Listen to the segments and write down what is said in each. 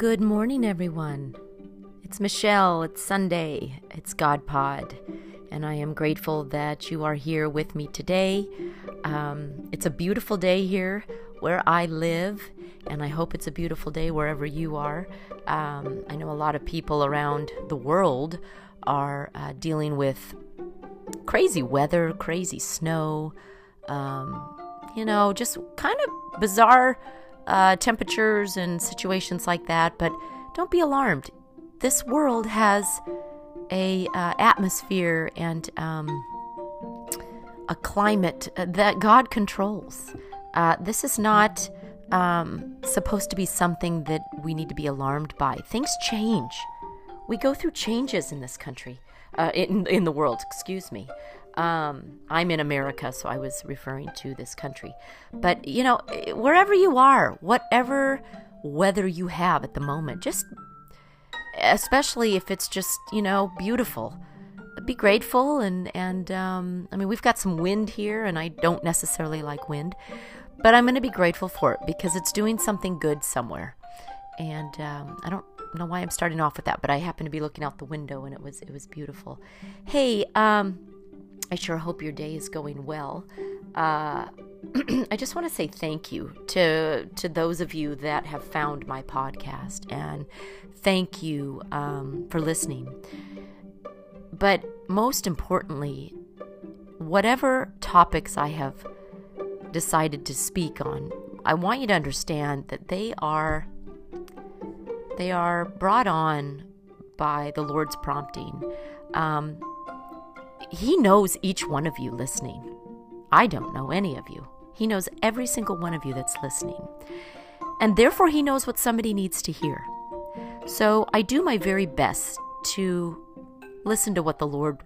Good morning, everyone. It's Michelle. It's Sunday. It's God Pod. And I am grateful that you are here with me today. Um, it's a beautiful day here where I live, and I hope it's a beautiful day wherever you are. Um, I know a lot of people around the world are uh, dealing with crazy weather, crazy snow, um, you know, just kind of bizarre uh, temperatures and situations like that. But don't be alarmed. This world has a uh, atmosphere and um, a climate uh, that God controls. Uh, this is not um, supposed to be something that we need to be alarmed by. Things change. We go through changes in this country, uh, in in the world. Excuse me. Um, I'm in America, so I was referring to this country. But you know, wherever you are, whatever weather you have at the moment, just especially if it's just you know beautiful be grateful and and um, I mean we've got some wind here and I don't necessarily like wind but I'm going to be grateful for it because it's doing something good somewhere and um, I don't know why I'm starting off with that but I happen to be looking out the window and it was it was beautiful hey um, I sure hope your day is going well uh, I just want to say thank you to to those of you that have found my podcast, and thank you um, for listening. But most importantly, whatever topics I have decided to speak on, I want you to understand that they are they are brought on by the Lord's prompting. Um, he knows each one of you listening. I don't know any of you. He knows every single one of you that's listening. And therefore, He knows what somebody needs to hear. So I do my very best to listen to what the Lord,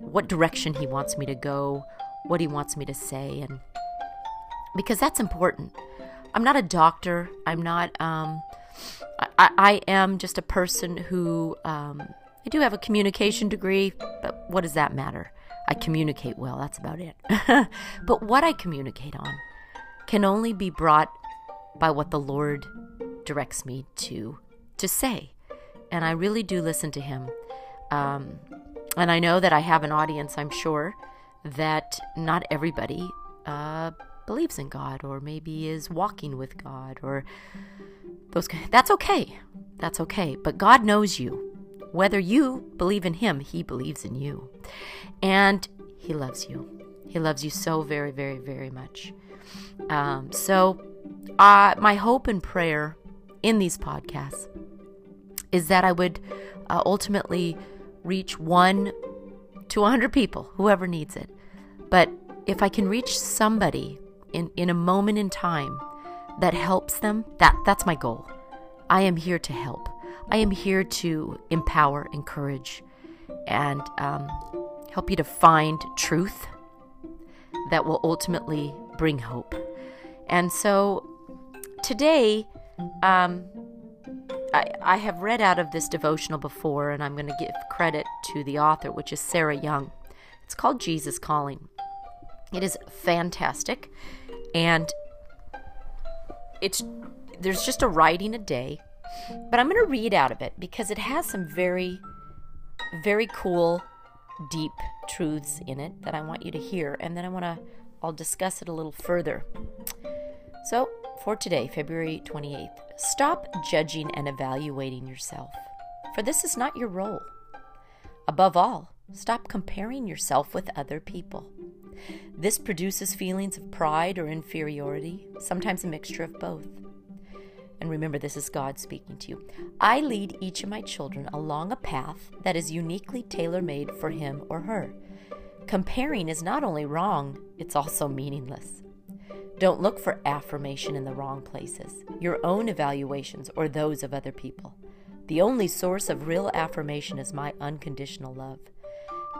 what direction He wants me to go, what He wants me to say, and because that's important. I'm not a doctor. I'm not, um, I, I am just a person who, um, I do have a communication degree, but what does that matter? I communicate well, that's about it. but what I communicate on can only be brought by what the Lord directs me to to say. And I really do listen to him. Um, and I know that I have an audience, I'm sure, that not everybody uh, believes in God or maybe is walking with God or those that's okay. That's okay. But God knows you. Whether you believe in him, he believes in you. And he loves you. He loves you so very, very, very much. Um, so, uh, my hope and prayer in these podcasts is that I would uh, ultimately reach one to 100 people, whoever needs it. But if I can reach somebody in, in a moment in time that helps them, that, that's my goal. I am here to help. I am here to empower, encourage, and um, help you to find truth that will ultimately bring hope. And so today, um, I, I have read out of this devotional before, and I'm going to give credit to the author, which is Sarah Young. It's called Jesus Calling. It is fantastic, and it's there's just a writing a day but I'm going to read out of it because it has some very, very cool, deep truths in it that I want you to hear. And then I want to, I'll discuss it a little further. So, for today, February 28th, stop judging and evaluating yourself, for this is not your role. Above all, stop comparing yourself with other people. This produces feelings of pride or inferiority, sometimes a mixture of both. And remember, this is God speaking to you. I lead each of my children along a path that is uniquely tailor made for him or her. Comparing is not only wrong, it's also meaningless. Don't look for affirmation in the wrong places, your own evaluations or those of other people. The only source of real affirmation is my unconditional love.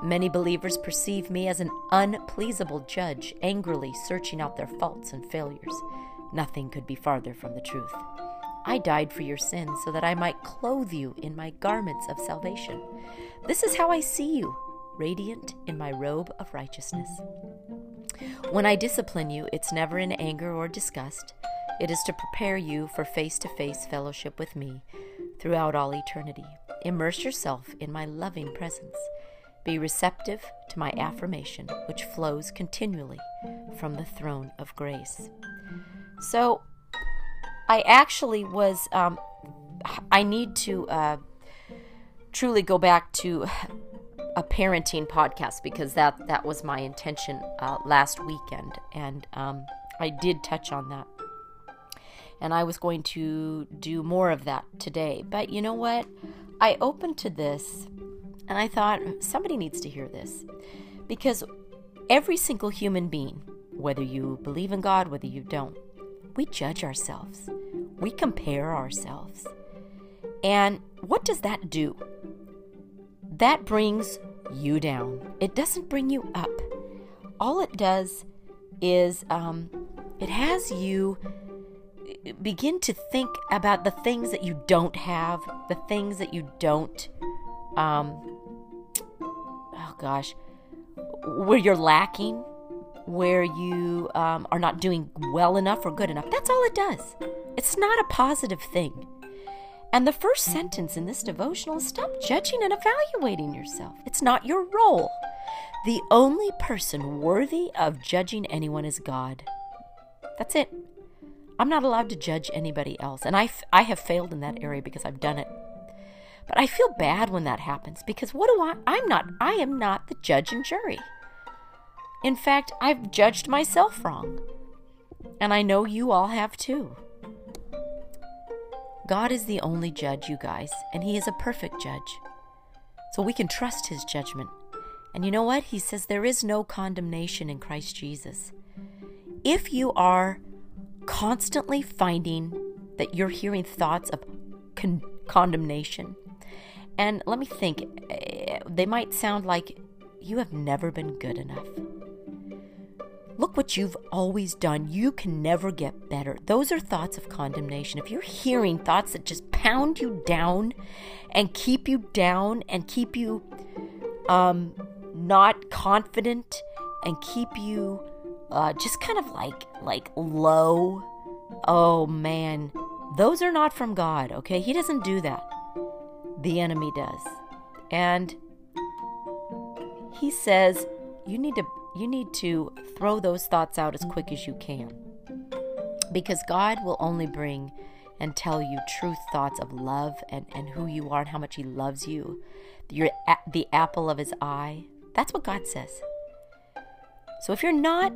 Many believers perceive me as an unpleasable judge, angrily searching out their faults and failures. Nothing could be farther from the truth. I died for your sins so that I might clothe you in my garments of salvation. This is how I see you, radiant in my robe of righteousness. When I discipline you, it's never in anger or disgust. It is to prepare you for face to face fellowship with me throughout all eternity. Immerse yourself in my loving presence. Be receptive to my affirmation, which flows continually from the throne of grace. So, I actually was, um, I need to uh, truly go back to a parenting podcast because that, that was my intention uh, last weekend. And um, I did touch on that. And I was going to do more of that today. But you know what? I opened to this and I thought somebody needs to hear this. Because every single human being, whether you believe in God, whether you don't, we judge ourselves. We compare ourselves. And what does that do? That brings you down. It doesn't bring you up. All it does is um, it has you begin to think about the things that you don't have, the things that you don't, um, oh gosh, where you're lacking, where you um, are not doing well enough or good enough. That's all it does. It's not a positive thing. And the first sentence in this devotional is stop judging and evaluating yourself. It's not your role. The only person worthy of judging anyone is God. That's it. I'm not allowed to judge anybody else. And I, f- I have failed in that area because I've done it. But I feel bad when that happens because what do I? I'm not, I am not the judge and jury. In fact, I've judged myself wrong. And I know you all have too. God is the only judge, you guys, and He is a perfect judge. So we can trust His judgment. And you know what? He says there is no condemnation in Christ Jesus. If you are constantly finding that you're hearing thoughts of con- condemnation, and let me think, eh, they might sound like you have never been good enough. Look what you've always done. You can never get better. Those are thoughts of condemnation. If you're hearing thoughts that just pound you down and keep you down and keep you um, not confident and keep you uh, just kind of like like low, oh man, those are not from God. Okay, He doesn't do that. The enemy does, and He says you need to you need to throw those thoughts out as quick as you can. Because God will only bring and tell you truth thoughts of love and, and who you are and how much He loves you. You're the apple of His eye. That's what God says. So if you're not,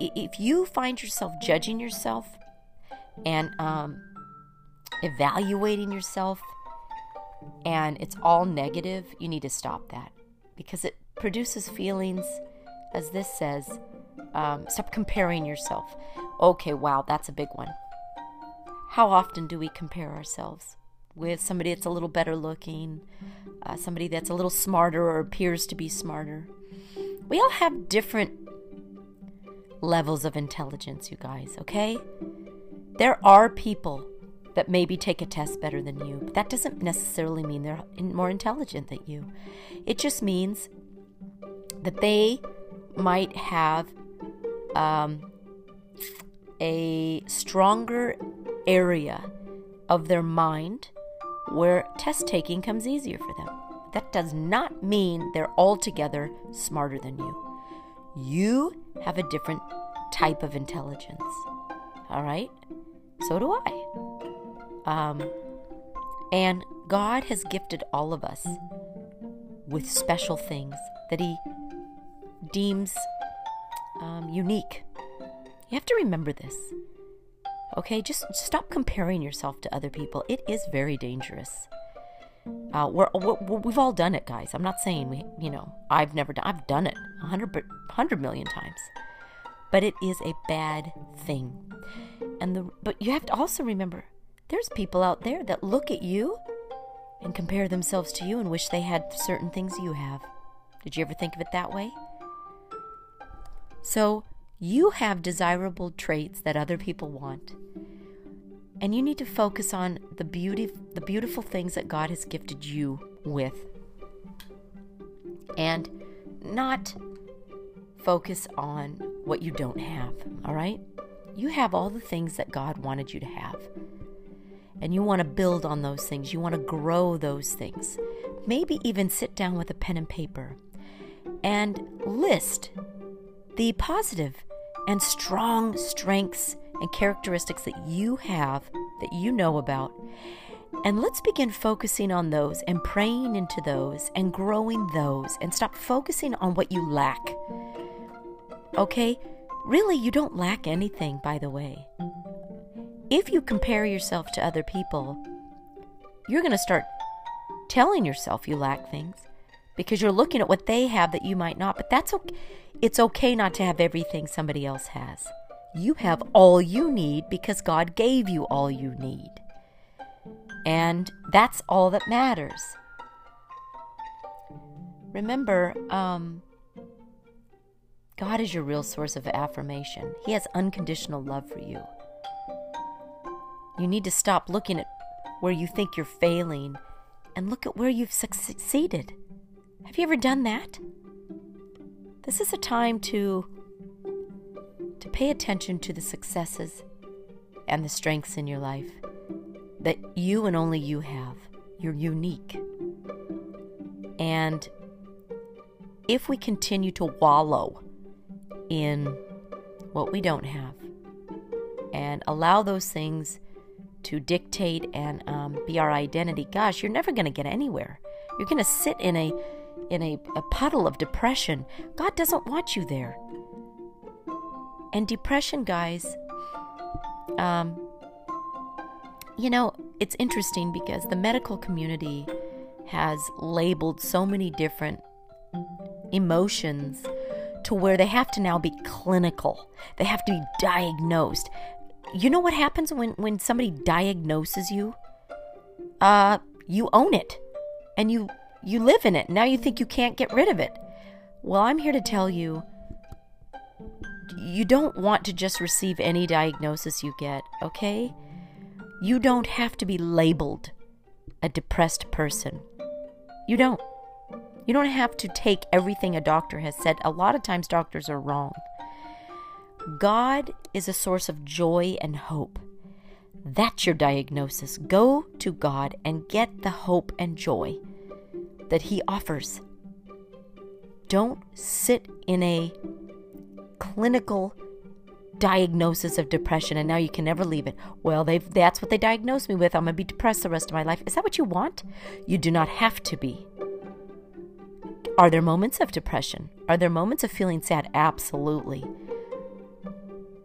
if you find yourself judging yourself and um, evaluating yourself and it's all negative, you need to stop that because it produces feelings as this says, um, stop comparing yourself. Okay, wow, that's a big one. How often do we compare ourselves with somebody that's a little better looking, uh, somebody that's a little smarter or appears to be smarter? We all have different levels of intelligence, you guys, okay? There are people that maybe take a test better than you, but that doesn't necessarily mean they're more intelligent than you. It just means that they might have um, a stronger area of their mind where test taking comes easier for them. That does not mean they're altogether smarter than you. You have a different type of intelligence. All right? So do I. Um, and God has gifted all of us with special things that He deems um, unique. You have to remember this. Okay, just stop comparing yourself to other people. It is very dangerous. Uh, we're, we're, we've all done it, guys. I'm not saying we, you know, I've never done. I've done it a hundred, hundred million times, but it is a bad thing. And the, but you have to also remember, there's people out there that look at you and compare themselves to you and wish they had certain things you have. Did you ever think of it that way? So you have desirable traits that other people want. And you need to focus on the beauty the beautiful things that God has gifted you with. And not focus on what you don't have, all right? You have all the things that God wanted you to have. And you want to build on those things. You want to grow those things. Maybe even sit down with a pen and paper and list the positive and strong strengths and characteristics that you have that you know about. And let's begin focusing on those and praying into those and growing those and stop focusing on what you lack. Okay? Really, you don't lack anything, by the way. If you compare yourself to other people, you're going to start telling yourself you lack things because you're looking at what they have that you might not. But that's okay. It's okay not to have everything somebody else has. You have all you need because God gave you all you need. And that's all that matters. Remember, um, God is your real source of affirmation. He has unconditional love for you. You need to stop looking at where you think you're failing and look at where you've succeeded. Have you ever done that? This is a time to to pay attention to the successes and the strengths in your life that you and only you have. You're unique. And if we continue to wallow in what we don't have and allow those things to dictate and um, be our identity, gosh, you're never going to get anywhere. You're going to sit in a in a, a puddle of depression. God doesn't want you there. And depression, guys, um, you know, it's interesting because the medical community has labeled so many different emotions to where they have to now be clinical. They have to be diagnosed. You know what happens when, when somebody diagnoses you? Uh, you own it and you you live in it. Now you think you can't get rid of it. Well, I'm here to tell you you don't want to just receive any diagnosis you get, okay? You don't have to be labeled a depressed person. You don't. You don't have to take everything a doctor has said. A lot of times, doctors are wrong. God is a source of joy and hope. That's your diagnosis. Go to God and get the hope and joy that He offers. Don't sit in a clinical diagnosis of depression and now you can never leave it. Well, they've that's what they diagnosed me with. I'm going to be depressed the rest of my life. Is that what you want? You do not have to be. Are there moments of depression? Are there moments of feeling sad? Absolutely.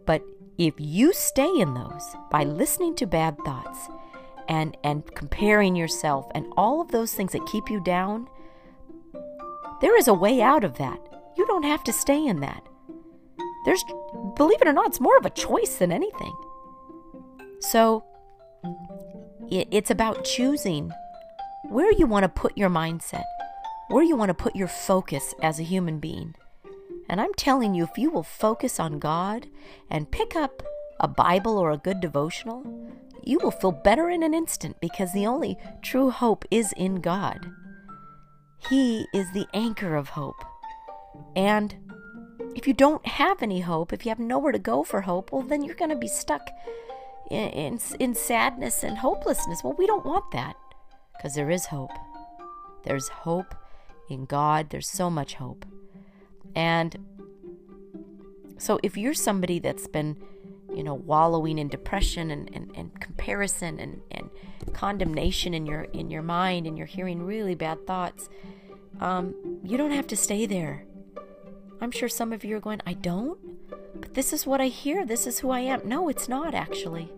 But if you stay in those by listening to bad thoughts and and comparing yourself and all of those things that keep you down, there is a way out of that. You don't have to stay in that. There's, believe it or not, it's more of a choice than anything. So it's about choosing where you want to put your mindset, where you want to put your focus as a human being. And I'm telling you, if you will focus on God and pick up a Bible or a good devotional, you will feel better in an instant because the only true hope is in God. He is the anchor of hope. And if you don't have any hope, if you have nowhere to go for hope, well, then you're going to be stuck in, in, in, sadness and hopelessness. Well, we don't want that because there is hope. There's hope in God, there's so much hope. And so if you're somebody that's been, you know, wallowing in depression and, and, and comparison and, and condemnation in your in your mind and you're hearing really bad thoughts, um, you don't have to stay there I'm sure some of you are going, I don't? But this is what I hear. This is who I am. No, it's not actually.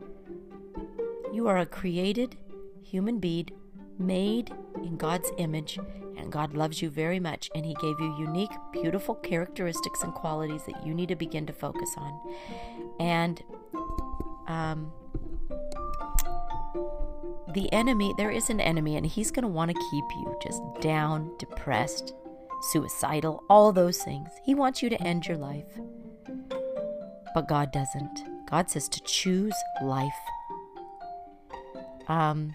You are a created human being made in God's image, and God loves you very much, and He gave you unique, beautiful characteristics and qualities that you need to begin to focus on. And um, the enemy, there is an enemy, and he's going to want to keep you just down, depressed, suicidal, all those things. He wants you to end your life. But God doesn't. God says to choose life. Um,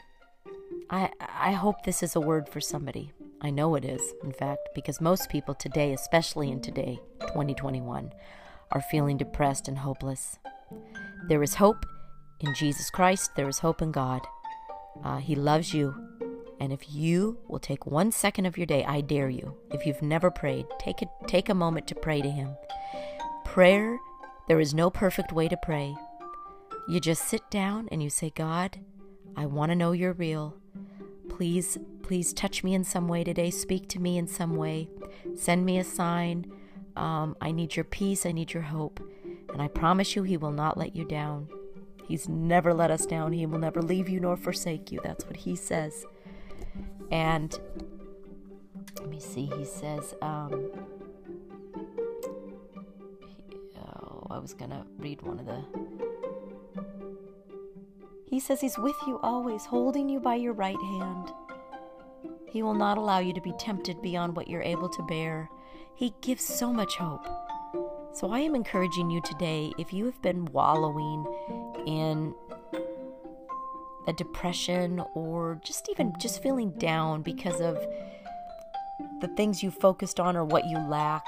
I I hope this is a word for somebody. I know it is, in fact, because most people today, especially in today, 2021, are feeling depressed and hopeless. there is hope in Jesus Christ, there is hope in God. Uh, he loves you. And if you will take one second of your day, I dare you, if you've never prayed, take a, take a moment to pray to Him. Prayer, there is no perfect way to pray. You just sit down and you say, God, I want to know you're real. Please, please touch me in some way today. Speak to me in some way. Send me a sign. Um, I need your peace. I need your hope. And I promise you, He will not let you down. He's never let us down. He will never leave you nor forsake you. That's what He says. And let me see, He says, um, oh, I was going to read one of the. He says He's with you always, holding you by your right hand. He will not allow you to be tempted beyond what you're able to bear. He gives so much hope. So I am encouraging you today if you have been wallowing in a depression or just even just feeling down because of the things you focused on or what you lack.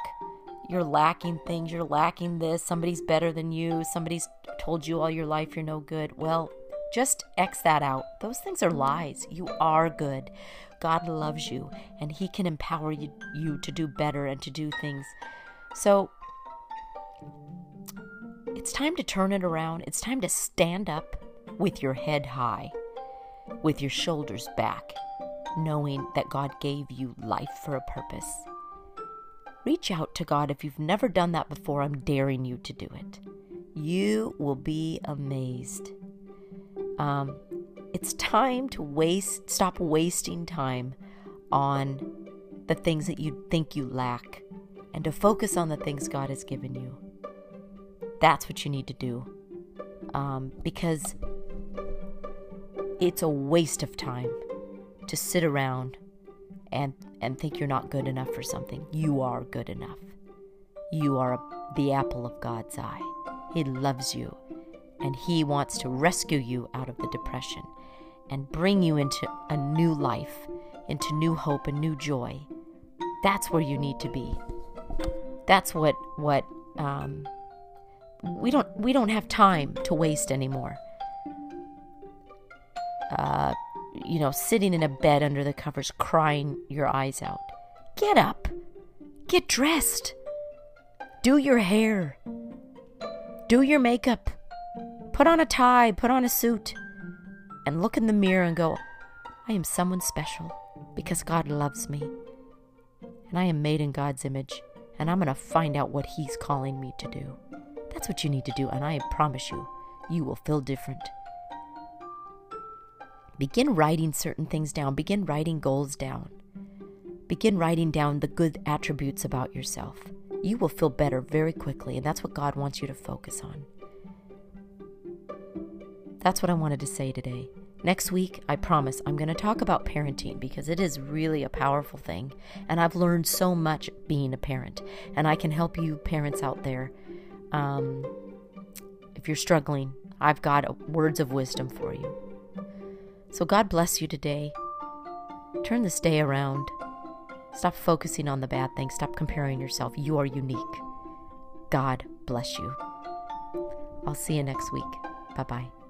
You're lacking things, you're lacking this, somebody's better than you, somebody's told you all your life you're no good. Well, just X that out. Those things are lies. You are good. God loves you and He can empower you, to do better and to do things. So it's time to turn it around. It's time to stand up with your head high, with your shoulders back, knowing that God gave you life for a purpose. Reach out to God if you've never done that before. I'm daring you to do it. You will be amazed. Um, it's time to waste, stop wasting time on the things that you think you lack and to focus on the things God has given you. That's what you need to do. Um, because it's a waste of time to sit around and, and think you're not good enough for something. You are good enough. You are a, the apple of God's eye. He loves you and He wants to rescue you out of the depression and bring you into a new life, into new hope and new joy. That's where you need to be. That's what what um, we don't we don't have time to waste anymore. Uh, you know, sitting in a bed under the covers, crying your eyes out. Get up, get dressed, do your hair, do your makeup, put on a tie, put on a suit and look in the mirror and go, I am someone special because God loves me. And I am made in God's image, and I'm going to find out what He's calling me to do. That's what you need to do, and I promise you, you will feel different. Begin writing certain things down, begin writing goals down, begin writing down the good attributes about yourself. You will feel better very quickly, and that's what God wants you to focus on. That's what I wanted to say today. Next week, I promise, I'm going to talk about parenting because it is really a powerful thing. And I've learned so much being a parent. And I can help you, parents out there. Um, if you're struggling, I've got words of wisdom for you. So, God bless you today. Turn this day around. Stop focusing on the bad things. Stop comparing yourself. You are unique. God bless you. I'll see you next week. Bye bye.